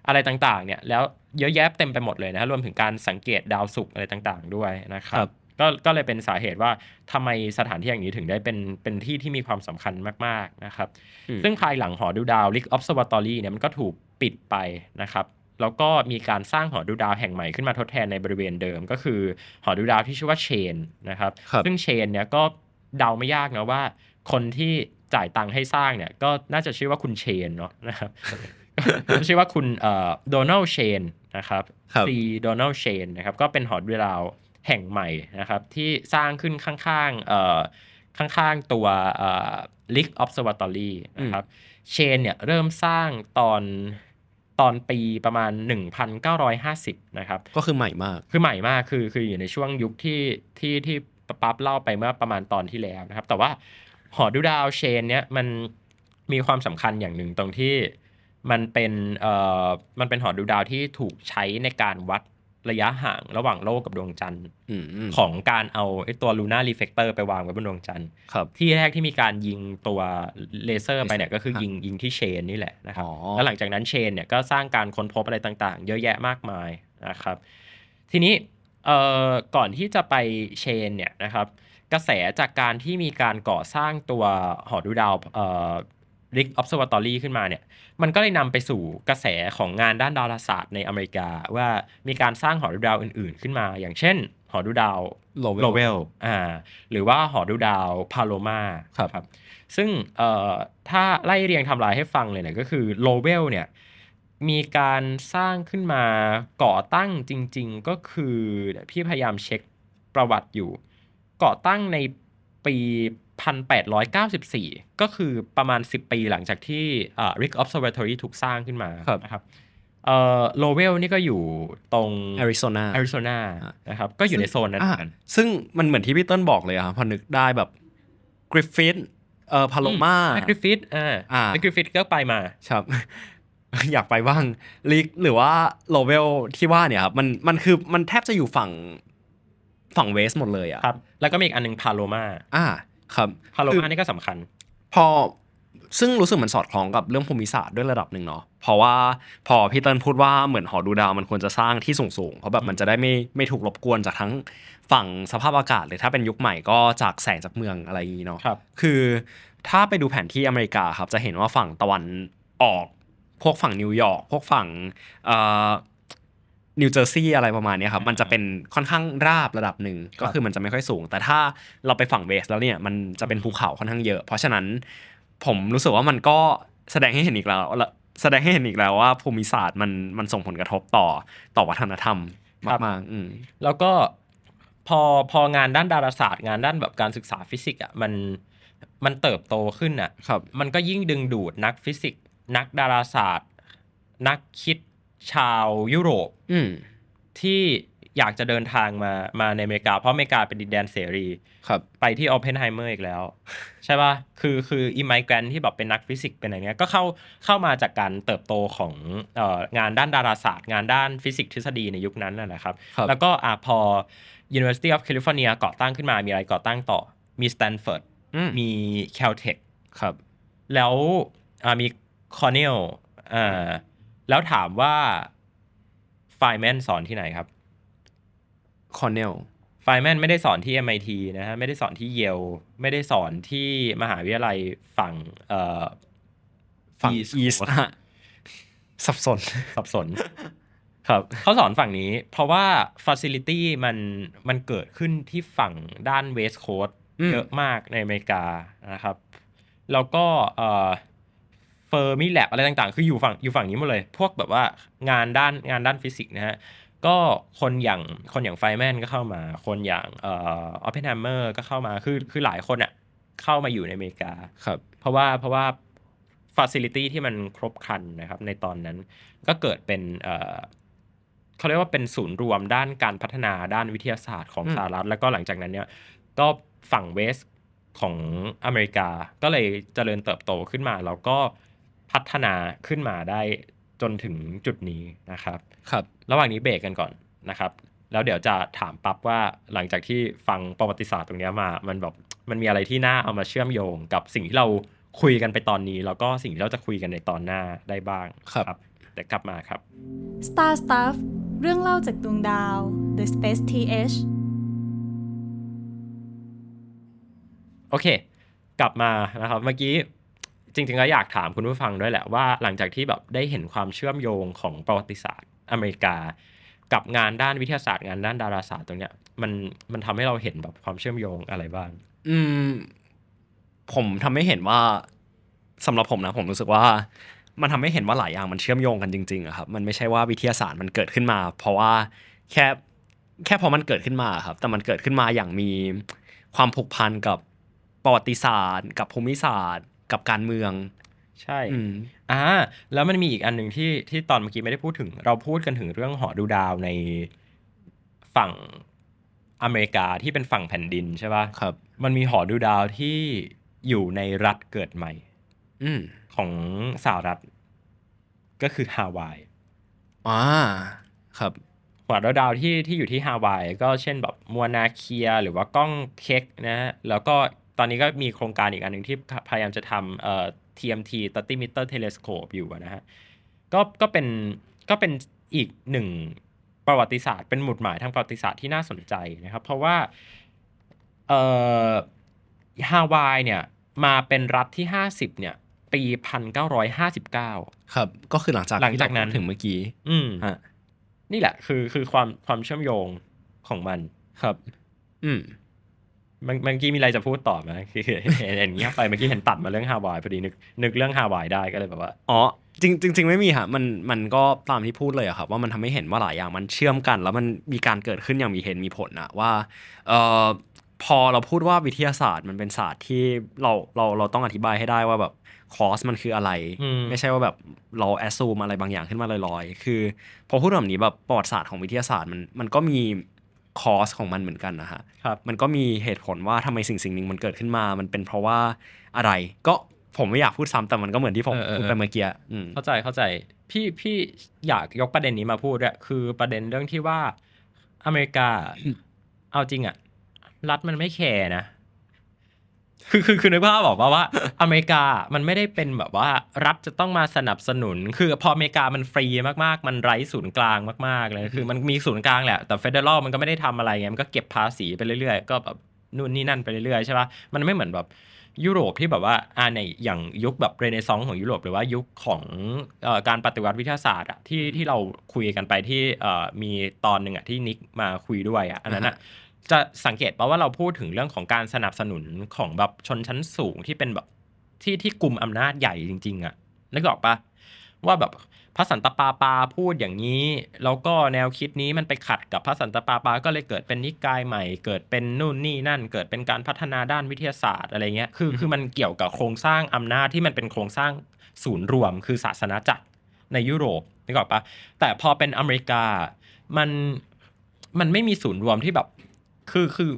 อะไรต่างๆเนี่ยแล้วเยอะแยะเต็มไปหมดเลยนะฮะรวมถึงการสังเกตดาวศุกร์อะไรต่างๆ ด้วยนะครับครับ ก็ก็เลยเป็นสาเหตุว่าทำไมสถานที่อย่างนี้ถึงได้เป็นเป็นที่ที่มีความสำคัญมากๆนะครับอืมซึ่งภายหลังหอดูดาว League Observatory เนี่ยมันก็ถูกปิดไปนะครับแล้วก็มีการสร้างหอดูดาวแห่งใหม่ขึ้นมาทดแทนในบริเวณเดิม ก็คือหอดูดาวที่ชื่อว่าเชนนะครับครับซึ่งเชนเนี่ยก็เดาไม่ยากนะว่า คนที่จ่ายตังค์ให้สร้างเนี่ยก็น่าจะชื่อว่าคุณเชนเนาะนะครับชื่อว่าคุณเอ่อโดนัลเชนนะครับครับซีโดนัลเชนนะครับก็เป็นหอดูดาว แห่งใหม่นะครับที่สร้างขึ้นข้างๆเอ่อข้างๆตัวเอ่อ League Observatory นะครับเชนเนี่ยเริ่มสร้างตอนตอนปีประมาณ 1950 นะครับ ก็คือใหม่มาก คือใหม่มากคือคืออยู่ในช่วงยุคที่ที่ที่ปั๊บเล่าไปเมื่อประมาณตอนที่แล้วนะครับ แต่ว่าหอดูดาวเชนเนี่ยมันมีความสำคัญอย่างหนึ่งตรงที่มันเป็นเอ่อมันเป็นหอดูดาวที่ถูกใช้ในการวัด ระยะห่างระหว่างโลกกับดวงจันทร์อืมของการเอาไอ้ตัว lunar reflector ไปวางไว้บนดวงจันทร์ครับที่แรกที่มีการยิงตัวเลเซอร์ไปเนี่ยก็คือครับยิงยิงที่เชนนี่แหละนะครับอ๋อแล้วหลังจากนั้นเชนเนี่ยก็สร้างการค้นพบอะไรต่างๆ เยอะแยะมากมายนะครับ ทีนี้เอ่อก่อนที่จะไปเชนเนี่ยนะครับ กระแสจากการที่มีการก่อสร้างตัวหอดูดาว เอ่อ Rick Observatory ขึ้นมาเนี่ย มันก็เลยนำไปสู่กระแสของงานด้านดาราศาสตร์ในอเมริกา ว่ามีการสร้างหอดูดาวอื่น ๆ ขึ้นมา อย่างเช่น หอดูดาว Lowell โลเวลอ่าหรือว่าหอดูดาวพาโลมาครับครับซึ่งเอ่อถ้าไล่เรียงไทำลายให้ฟังเลยเนี่ยก็คือโลเวลเนี่ยมีการสร้างขึ้นมาก่อตั้งจริง ๆ ก็คือเดี๋ยวพี่พยายามเช็คประวัติอยู่ ก่อตั้งในปี 1894 ก็คือประมาณ 10 ปีหลังจากที่อ่า Lick Observatory ถูกสร้างขึ้นมาครับนะครับเอ่อโลเวลนี่ก็อยู่ตรงแอริโซนาแอริโซนานะครับก็อยู่ในโซนนั้นเหมือนกันซึ่งมันเหมือนที่พี่เติ้ลบอกเลยอะครับพอนึกได้แบบกริฟฟิธเอ่อพาโลมากริฟฟิธอ่าอ่ากริฟฟิธก็ไปมาครับอยากไปบ้างลิกหรือว่าโลเวลที่ว่าเนี่ยครับมันมันคือมันแทบจะอยู่ฝั่งฝั่ง West หมดเลยอะครับแล้วก็มีอีกอันหนึ่งพาโลมาอ่า ครับคือพาโลมานี่ก็สำคัญ พอซึ่งรู้สึกมันสอดคล้องกับเรื่องภูมิศาสตร์ด้วยระดับหนึ่งเนาะเพราะว่าพอพี่เติ้ลพูดว่าเหมือนหอดูดาวมันควรจะสร้างที่สูงๆเพราะแบบมันจะได้ไม่ไม่ถูกรบกวนจากทั้งฝั่งสภาพอากาศหรือถ้าเป็นยุคใหม่ก็จากแสงจากเมืองอะไรอย่างนี้เนาะครับคือถ้าไปดูแผนที่อเมริกาครับจะเห็นว่าฝั่งตะวันออก พวกฝั่งนิวยอร์กพวกฝั่งเอ่อ นิวเจอร์ซีย์อะไรประมาณเนี้ยครับมันจะเป็นค่อนข้างราบระดับหนึ่งก็คือมันจะไม่ค่อยสูง แต่ถ้าเราไปฝั่ง West แล้วเนี่ยมันจะเป็นภูเขาค่อนข้างเยอะ เพราะฉะนั้นผมรู้สึกว่ามันก็แสดงให้เห็นอีกแล้วแสดงให้เห็นอีกแล้วว่าภูมิศาสตร์มันมันส่งผลกระทบต่อต่อวัฒนธรรมครับมากๆอืมแล้วก็พอพองานด้านดาราศาสตร์งานด้านแบบการศึกษาฟิสิกส์อะมันมันเติบโตขึ้นอะครับมันก็ยิ่งดึงดูดนักฟิสิกส์นักดาราศาสตร์ นักคิด ชาวยุโรปอืมที่อยากจะเดินทางมามาในอเมริกา เพราะอเมริกาเป็นดินแดนเสรีครับไปที่ o อ p เพนไฮเมอร์อีกแล้ว ใช่ป่ะคือคืออิม g แกรนที่แบบเป็นนักฟิสิกส์เป็นอะไรเงี้ยก็เข้าเข้ามาจากการเติบโตของเอ่องานด้านดาราศาสตร์ งานด้านฟิสิกส์ทฤษฎีในยุคนั้นนะนะครับครับแล้วก็อะพอ University of California ก่อตั้งขึ้นมามีอะไรก่อตั้งต่อ มี Stanford อืมมี Caltech ครับ แล้วอ่ามี Cornell อ่า แล้วถามว่าไฟแมนสอนที่ไหนครับคอนเนลไฟแมนไม่ได้สอนที่ MIT นะฮะไม่ได้สอนที่เยลไม่ได้สอนที่มหาวิทยาลัยฝั่งเอ่อฝั่ง East East สับสนสับสน ครับเขาสอนฝั่งนี้ เพราะว่า Facility มันมันเกิดขึ้นที่ฝั่งด้าน West Coast อืมเยอะมากในอเมริกานะครับ แล้วก็เอ่อ เฟอร์มิแลบอะไรต่างๆ คืออยู่ฝั่งอยู่ฝั่งนี้หมดเลย พวกแบบว่างานด้านงานด้านฟิสิกส์นะฮะก็คนอย่างคนอย่างไฟน์แมนก็เข้ามา คนอย่างเอ่อออปเพนไฮเมอร์ก็เข้ามาคือคือหลายคนอะเข้ามาอยู่ในอเมริกาครับ เพราะว่าเพราะว่าฟ a ซิลิตี้ที่มันครบครันนะครับ ในตอนนั้นก็เกิดเป็นเอ่อเขาเรียกว่าเป็นศูนย์รวมด้านการพัฒนาด้านวิทยาศาสตร์ของอืมสหรัฐ แล้วก็หลังจากนั้นเนี่ยก็ฝั่ง West ของอเมริกาก็เลยเจริญเติบโตขึ้นมา แล้วก็ พัฒนาขึ้นมาได้จนถึงจุดนี้นะครับ ครับ ระหว่างนี้เบรกกันก่อนนะครับ แล้วเดี๋ยวจะถามปั๊บว่าหลังจากที่ฟังประวัติศาสตร์ตรงเนี้ยมา มันแบบมันมีอะไรที่น่าเอามาเชื่อมโยงกับสิ่งที่เราคุยกันไปตอนนี้ แล้วก็สิ่งที่เราจะคุยกันในตอนหน้าได้บ้าง ครับเดี๋ยวกลับมาครับ Star Stuff เรื่องเล่าจากดวงดาว The Space TH โอเค กลับมานะครับ เมื่อกี้ จริงๆก็อยากถามคุณผู้ฟังด้วยแหละว่าหลังจากที่แบบได้เห็นความเชื่อมโยงของประวัติศาสตร์อเมริกา กับงานด้านวิทยาศาสตร์งานด้านดาราศาสตร์ตรงเนี้ยมันมันทำให้เราเห็นแบบความเชื่อมโยงอะไรบ้าง อืม ผมทำให้เห็นว่าสำหรับผมนะ ผมรู้สึกว่า มันทำให้เห็นว่าหลายอย่างมันเชื่อมโยงกันจริงๆอะครับมันไม่ใช่ว่าวิทยาศาสตร์มันเกิดขึ้นมา เพราะว่าแค่แค่พอมันเกิดขึ้นมาครับ แต่มันเกิดขึ้นมาอย่างมีความผูกพันกับประวัติศาสตร์ กับภูมิศาสตร์ กับการเมืองใช่อืมอ่าแล้วมันมีอีกอันหนึ่งที่ที่ตอนเมื่อกี้ไม่ได้พูดถึง เราพูดกันถึงเรื่องหอดูดาวในฝั่งอเมริกาที่เป็นฝั่งแผ่นดินใช่ปะครับ มันมีหอดูดาวที่อยู่ในรัฐเกิดใหม่ อืมของสหรัฐ ก็คือฮาวายอ่าครับหอดูดาวที่ที่อยู่ที่ฮาวายก็เช่นแบบมัวนาเคียหรือว่ากล้องเค็กนะฮะแล้วก็ ตอนนี้ก็มีโครงการอีกอันหนึ่งที่พยายามจะทำเอ่อ TMT 30 meter telescope อยู่อะนะฮะก็ก็เป็นก็เป็นอีกหนึ่งประวัติศาสตร์เป็นหมุดหมายทางประวัติศาสตร์ที่น่าสนใจนะครับ เพราะว่าเอ่อฮาวายเนี่ยมาเป็นรัฐที่ 50 เนี่ย ปี 1959 ครับ ก็คือหลังจากหลังที่จากเรนั้นพูดถึงเมื่อกี้ อืมฮะนี่แหละคือคือความความเชื่อมโยงของมันครับ อืม เมื่อเมื่อกี้มีอะไรจะพูดต่อไหมคือเห็นเห็นเงี้ยบไปเมื่อกี้เห็นตัดมาเรื่องฮาวายพอดีนึกนึกเรื่องฮาวายได้ก็เลยแบบว่าอ๋อจริงจริงจริงไม่มีฮะมันมันก็ตามที่พูดเลยอะครับว่ามันทำให้เห็นว่าหลายอย่างมันเชื่อมกัน แล้วมันมีการเกิดขึ้นอย่างมีเหตุมีผลอะว่าเอ่อพอเราพูดว่าวิทยาศาสตร์มันเป็นศาสตร์ที่เราเราเราต้องอธิบายให้ได้ว่าแบบคอสมันคืออะไรอืมไม่ใช่ว่าแบบเราแอสซูมอะไรบางอย่างขึ้นมาลอยๆ คือ พอพูดแบบนี้แบบประวัติศาสตร์ของวิทยาศาสตร์มันมันก็มี คอสของมันเหมือนกันนะฮะครับมันก็มีเหตุผลว่าทำไมสิ่งสิ่งหนึ่งมันเกิดขึ้นมา มันเป็นเพราะว่าอะไรก็ผมไม่อยากพูดซ้ำแต่มันก็เหมือนที่ผมเออเออพูดไปเมื่อกี้อืมเข้าใจเข้าใจ พี่พี่อยากยกประเด็นนี้มาพูดด้วยคือประเด็นเรื่องที่ว่าอเมริกา เอาจริงอะรัฐมันไม่แคร์นะ คือคือคือนึกภาพบอกว่าว่า อเมริกามันไม่ได้เป็นแบบว่ารัฐจะต้องมาสนับสนุน คือพออเมริกามันฟรีมากๆ มันไร้ศูนย์กลางมากๆเลยคือมันมีศูนย์กลางแหละแต่ federal มันก็ไม่ได้ทำอะไรไงมันก็เก็บภาษีไปเรื่อยๆก็แบบนู่นนี่นั่นไปเรื่อยๆใช่ป่ะมันไม่เหมือนแบบยุโรปที่แบบว่าอ่าในอย่างยุคแบบเรเนซองส์ของยุโรปหรือว่ายุคของอการปฏิวัติวิทยาศาสตร์อะที่ที่เราคุยกันไปที่มีตอนหนึ่งอะที่นิกมาคุยด้วยอะอันนั้นอะ จะสังเกตป่าว่าเราพูดถึงเรื่องของการสนับสนุนของแบบชนชั้นสูงที่เป็นแบบที่ที่กลุ่มอำนาจใหญ่จริง ๆอะนึกออกปะว่าแบบพระสันตะปาปาพูดอย่างนี้ แล้วก็แนวคิดนี้มันไปขัดกับพระสันตะปาปาก็เลยเกิดเป็นนิกายใหม่ เกิดเป็นนู่นนี่นั่น เกิดเป็นการพัฒนาด้านวิทยาศาสตร์อะไรเงี้ยคือคือมันเกี่ยวกับโครงสร้างอำนาจที่มันเป็นโครงสร้างศูนย์รวม คือศาสนาจักรในยุโรปนึกออกปะแต่พอเป็นอเมริกามันมันไม่มีศูนย์รวมที่แบบ คือคือ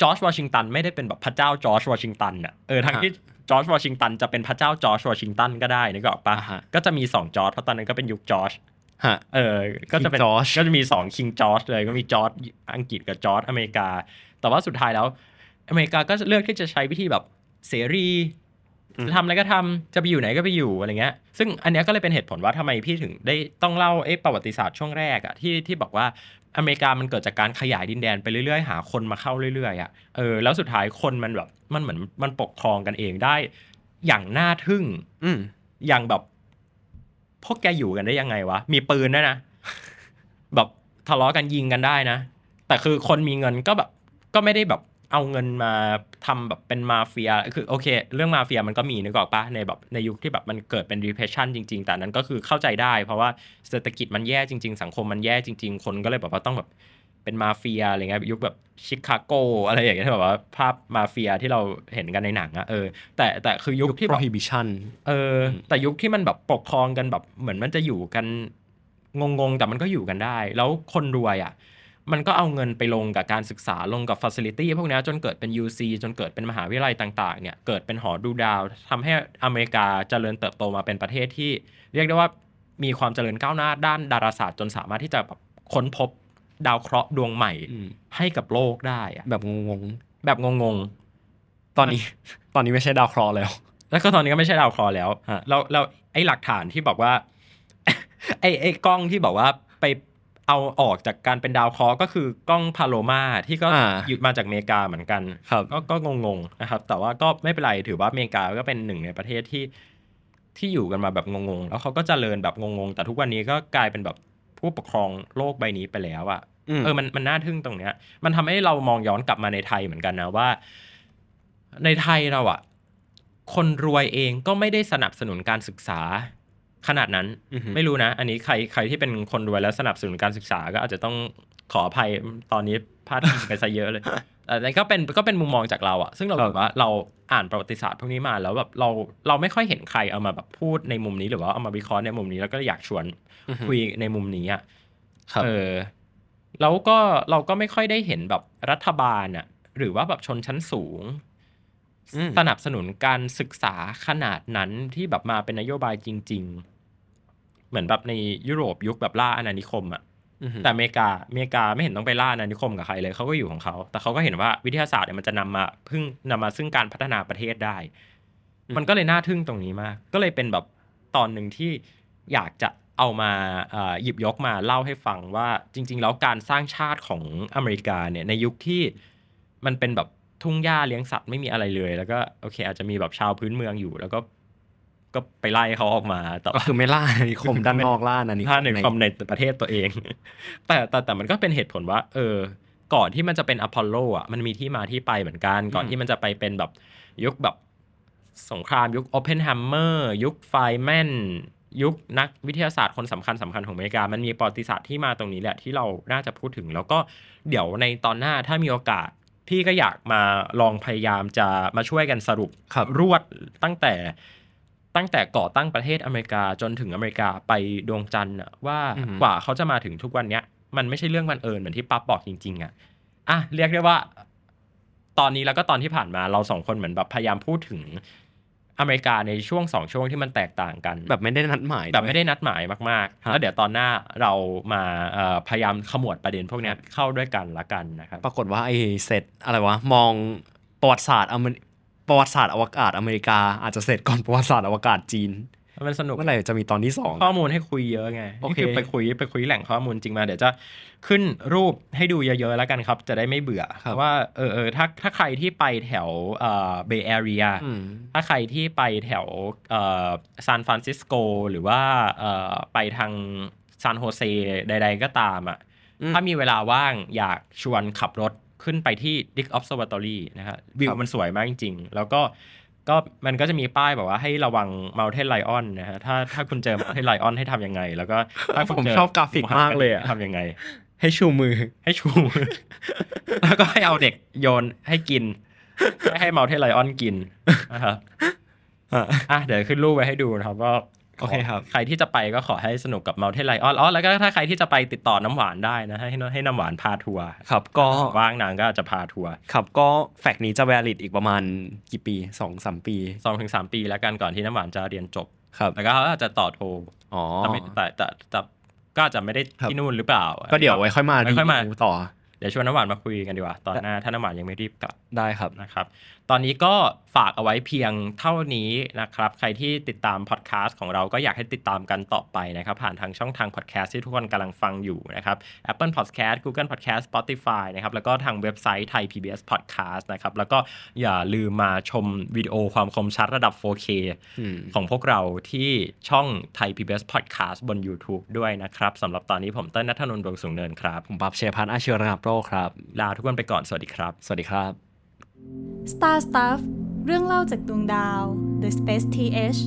จอร์จวอชิงตันไม่ได้เป็นแบบพระเจ้าจอร์จวอชิงตันอะเออทั้งๆที่จอร์จวอชิงตันจะเป็นพระเจ้าจอร์จวอชิงตันก็ได้นึกออกปะอ่าฮะก็จะมีสองจอร์จเพราะตอนนั้นก็เป็นยุคจอร์จฮะเออ ก็จะเป็น King George ก็จะมีสอง King จอร์จเลยก็มีจอร์จอังกฤษกับจอร์จอเมริกา แต่ว่าสุดท้ายแล้ว อเมริกาก็เลือกที่จะใช้วิธีแบบเสรีอืม จะทำอะไรก็ทำจะไปอยู่ไหนก็ไปอยู่อะไรเงี้ย ซึ่งอันเนี้ยก็เลยเป็นเหตุผลว่าทำไมพี่ถึงได้ต้องเล่าไอ้ประวัติศาสตร์ช่วงแรกอะที่ที่บอกว่าอเมริกามันเกิดจากการขยายดินแดนไปเรื่อยๆ หาคนมาเข้าเรื่อยๆอะเออแล้วสุดท้ายคนมันแบบมันเหมือนมันปกครองกันเองได้ อย่างน่าทึ่ง อืมอย่างแบบพวกแกอยู่กันได้ยังไงวะมีปืนด้วยนะแบบทะเลาะกันยิงกันได้นะแต่คือคนมีเงินก็แบบก็ไม่ได้แบบ เอาเงินมาทำแบบเป็นมาเฟีย คือโอเค เรื่องมาเฟียมันก็มีนึกออกปะในแบบในยุคที่แบบมันเกิดเป็น depression จริง ๆ แต่อันนั้นก็คือเข้าใจได้ เพราะว่าเศรษฐกิจมันแย่จริง ๆ สังคมมันแย่จริง ๆ คนก็เลยแบบว่าต้องแบบเป็นมาเฟียอะไรเงี้ยยุคแบบชิคาโกอะไรอย่างเงี้ยที่แบบว่าภาพมาเฟียที่เราเห็นกันในหนังอะเออแต่แต่คือยุคที่แบบ prohibition เออแต่ยุคที่มันแบบปกครองกันแบบเหมือนมันจะอยู่กันงงๆแต่มันก็อยู่กันได้ แล้วคนรวยอะ มันก็เอาเงินไปลงกับการศึกษาลงกับฟัซิลิตี้พวกเนี้ยจนเกิดเป็น UC จนเกิดเป็นมหาวิทยาลัยต่างๆเนี่ยเกิดเป็นหอดูดาวทำให้อเมริกาเจริญเติบโตมาเป็นประเทศที่ เรียกได้ว่ามีความเจริญก้าวหน้าด้านดาราศาสตร์จนสามารถที่จะแบบค้นพบดาวเคราะห์ดวงใหม่อืมให้กับโลกได้อะแบบงงแบบงงๆๆตอนนี้ตอนนี้ไม่ใช่ดาวเคราะห์แล้ว แล้วก็ตอนนี้ก็ไม่ใช่ดาวเคราะห์แล้วฮะแล้วแล้วไอ้หลักฐานที่บอกว่าไอ้ไอ้กล้องที่บอกว่าไป เอาออกจากการเป็นดาวเคราะห์ก็คือกล้องพาโลมาที่ก็อ่าหยุดมาจากอเมริกาเหมือนกันครับก็ก็งงๆนะครับ แต่ว่าก็ไม่เป็นไรถือว่าอเมริกาก็เป็นหนึ่งในประเทศที่ที่อยู่กันมาแบบงงๆ แล้วเขาก็เจริญแบบงงๆ แต่ทุกวันนี้ก็กลายเป็นแบบผู้ปกครองโลกใบนี้ไปแล้วอะอืมเออมันมันน่าทึ่งตรงเนี้ย มันทำให้เรามองย้อนกลับมาในไทยเหมือนกันนะว่า ในไทยเราอะคนรวยเองก็ไม่ได้สนับสนุนการศึกษา ขนาดนั้นอือฮึไม่รู้นะ อันนี้ใครใครที่เป็นคนรวยแล้วสนับสนุนการศึกษาก็อาจจะต้องขออภัยตอนนี้พลาดพิงไปซะเยอะเลยแต่นั่นก็เป็นก็เป็นมุมมองจากเราอะซึ่งเราครับแบบว่าเราอ่านประวัติศาสตร์พวกนี้มาแล้วแบบเราเราไม่ค่อยเห็นใครเอามาแบบพูดในมุมนี้หรือว่าเอามาวิเคราะห์ในมุมนี้แล้วก็อยากชวนอือฮึคุยในมุมนี้อะครับเออแล้วก็เราก็ไม่ค่อยได้เห็นแบบรัฐบาลอะหรือว่าแบบชนชั้นสูงอืมสนับสนุนการศึกษาขนาดนั้นที่แบบมาเป็นนโยบายจริง ๆ เหมือนแบบในยุโรปยุคแบบล่าอาณานิคมอะอือฮึแต่อเมริกาอเมริกาไม่เห็นต้องไปล่าอาณานิคมกับใครเลยเขาก็อยู่ของเขา แต่เขาก็เห็นว่าวิทยาศาสตร์เนี่ยมันจะนำมาพึ่งนำมาซึ่งการพัฒนาประเทศได้ มันก็เลยน่าทึ่งตรงนี้มาก ก็เลยเป็นแบบตอนหนึ่งที่อยากจะเอามาเอ่อหยิบยกมาเล่าให้ฟังว่าจริง ๆ แล้วการสร้างชาติของอเมริกาเนี่ยในยุคที่มันเป็นแบบทุ่งหญ้าเลี้ยงสัตว์ไม่มีอะไรเลย แล้วก็โอเค อาจจะมีแบบชาวพื้นเมืองอยู่ แล้วก็ ก็ไปไล่เขาออกมาแต่ก็ว่าคือไม่ล่าอาณานิคมด้านนอกล่าอาณานิคมถ้าในความในประเทศตัวเอง แต่แต่แต่มันก็เป็นเหตุผลว่า เออ ก่อนที่มันจะเป็นอพอลโลอะมันมีที่มาที่ไปเหมือนกัน ก่อนที่มันจะไปเป็นแบบยุคแบบสงครามยุคโอเพน h ฮมเมอร์ยุคไฟแมนยุคนักวิทยาศาสตร์คนสำคัญสำคัญของอเมริกา มันมีประวัติศาสตร์ที่มาตรงนี้แหละที่เราน่าจะพูดถึง แล้วก็เดี๋ยวในตอนหน้าถ้ามีโอกาส พี่ก็อยากมาลองพยายามจะมาช่วยกันสรุปครับรวดตั้งแต่ ตั้งแต่ก่อตั้งประเทศอเมริกาจนถึงอเมริกาไปดวงจันทร์น่ะว่าอือหือกว่าเขาจะมาถึงทุกวันเนี้ยมันไม่ใช่เรื่องบังเอิญเหมือนที่ปั๊บบอกจริงๆอะอะเรียกได้ว่า ตอนนี้แล้วก็ตอนที่ผ่านมาเราสองคนเหมือนแบบพยายามพูดถึงอเมริกาในช่วงสองช่วงที่มันแตกต่างกัน แบบไม่ได้นัดหมาย แบบไม่ได้นัดหมายมากๆครับแล้วเดี๋ยวตอนหน้าเรามาเอ่อพยายามขมวดประเด็นพวกเนี้ยเข้าด้วยกันละกันนะครับปรากฏว่าไอ้เซตอะไรวะมองประวัติศาสตร์อเมริ ประวัติศาสตร์อวกาศอเมริกาอาจจะเสร็จก่อนประวัติศาสตร์อวกาศจีนมันสนุกเมื่อไหร่จะมีตอนที่สองข้อมูลให้คุยเยอะไงโอเคนี่คือไปคุยไปคุยแหล่งข้อมูลจริงมาเดี๋ยวจะขึ้นรูปให้ดูเยอะๆแล้วกันครับ จะได้ไม่เบื่อว่าเออเออถ้าถ้าใครที่ไปแถวเอ่อ Bay Area อืมถ้าใครที่ไปแถวเอ่อซานฟรานซิสโกหรือว่าเอ่อไปทางซานโฮเซใด ๆ ก็ตามอะอืมถ้ามีเวลาว่างอยากชวนขับรถ ขึ้นไปที่ Lick Observatory นะครับวิวมันสวยมากจริง ๆ แล้วก็ก็มันก็จะมีป้ายบอกว่าให้ระวัง Mountain Lion นะฮะถ้าถ้าคุณเจอ Mountain Lion ให้ทำยังไง แล้วก็ถ้าคุณผมเจชอบกราฟิกมากเลยอะทำยังไง ให้ชูมือให้ชูแล้วก็ให้เอาเด็กโยนให้กิน ให้ให้ Mountain Lion กินนะครับอะอะเดี๋ยวขึ้นรูปไว้ให้ดูนะครับก็ โอเคครับ ใครที่จะไปก็ขอให้สนุกกับ Mountain Lion อ๋อแล้วก็ถ้าใครที่จะไปติดต่อน้ำหวานได้นะให้ให้น้ำหวานพาทัวร์ครับก็ว่างนางก็อาจจะพาทัวร์ครับก็ fact นี้จะ valid อีกประมาณกี่ปีสองสามปีสองถึงสามปีแล้วกันก่อนที่น้ำหวานจะเรียนจบครับแล้วก็เขาอาจจะต่อโทอ๋อแต่ไม่แต่แต่แต่ก็อาจจะไม่ได้ครับที่นู่นหรือเปล่า ก็เดี๋ยวไว้ค่อยมาไว้ค่อยมาดูต่อเดี๋ยวชวนน้ำหวานมาคุยกันดีกว่าตอนหน้าถ้าน้ำหวานยังไม่รีบกลับได้ครับนะครับ ตอนนี้ก็ฝากเอาไว้เพียงเท่านี้นะครับ ใครที่ติดตามพอดแคสต์ของเราก็อยากให้ติดตามกันต่อไปนะครับ ผ่านทางช่องทางพอดแคสต์ที่ทุกคนกำลังฟังอยู่นะครับ Apple Podcast Google Podcast Spotify นะครับ แล้วก็ทางเว็บไซต์ไทย PBS Podcast นะครับ แล้วก็อย่าลืมมาชมวิดีโอความคมชัดระดับ 4K อืมของพวกเราที่ช่องไทย PBS Podcast บน YouTube ด้วยนะครับสำหรับตอนนี้ผมเต้นนัทนนท์ดวงสูงเนินครับ ผมปับเชยพันธ์อาเชียระงับโรคครับ ลาทุกคนไปก่อน สวัสดีครับ สวัสดีครับ Star Stuff เรื่องเล่าจากดวงดาว The Space TH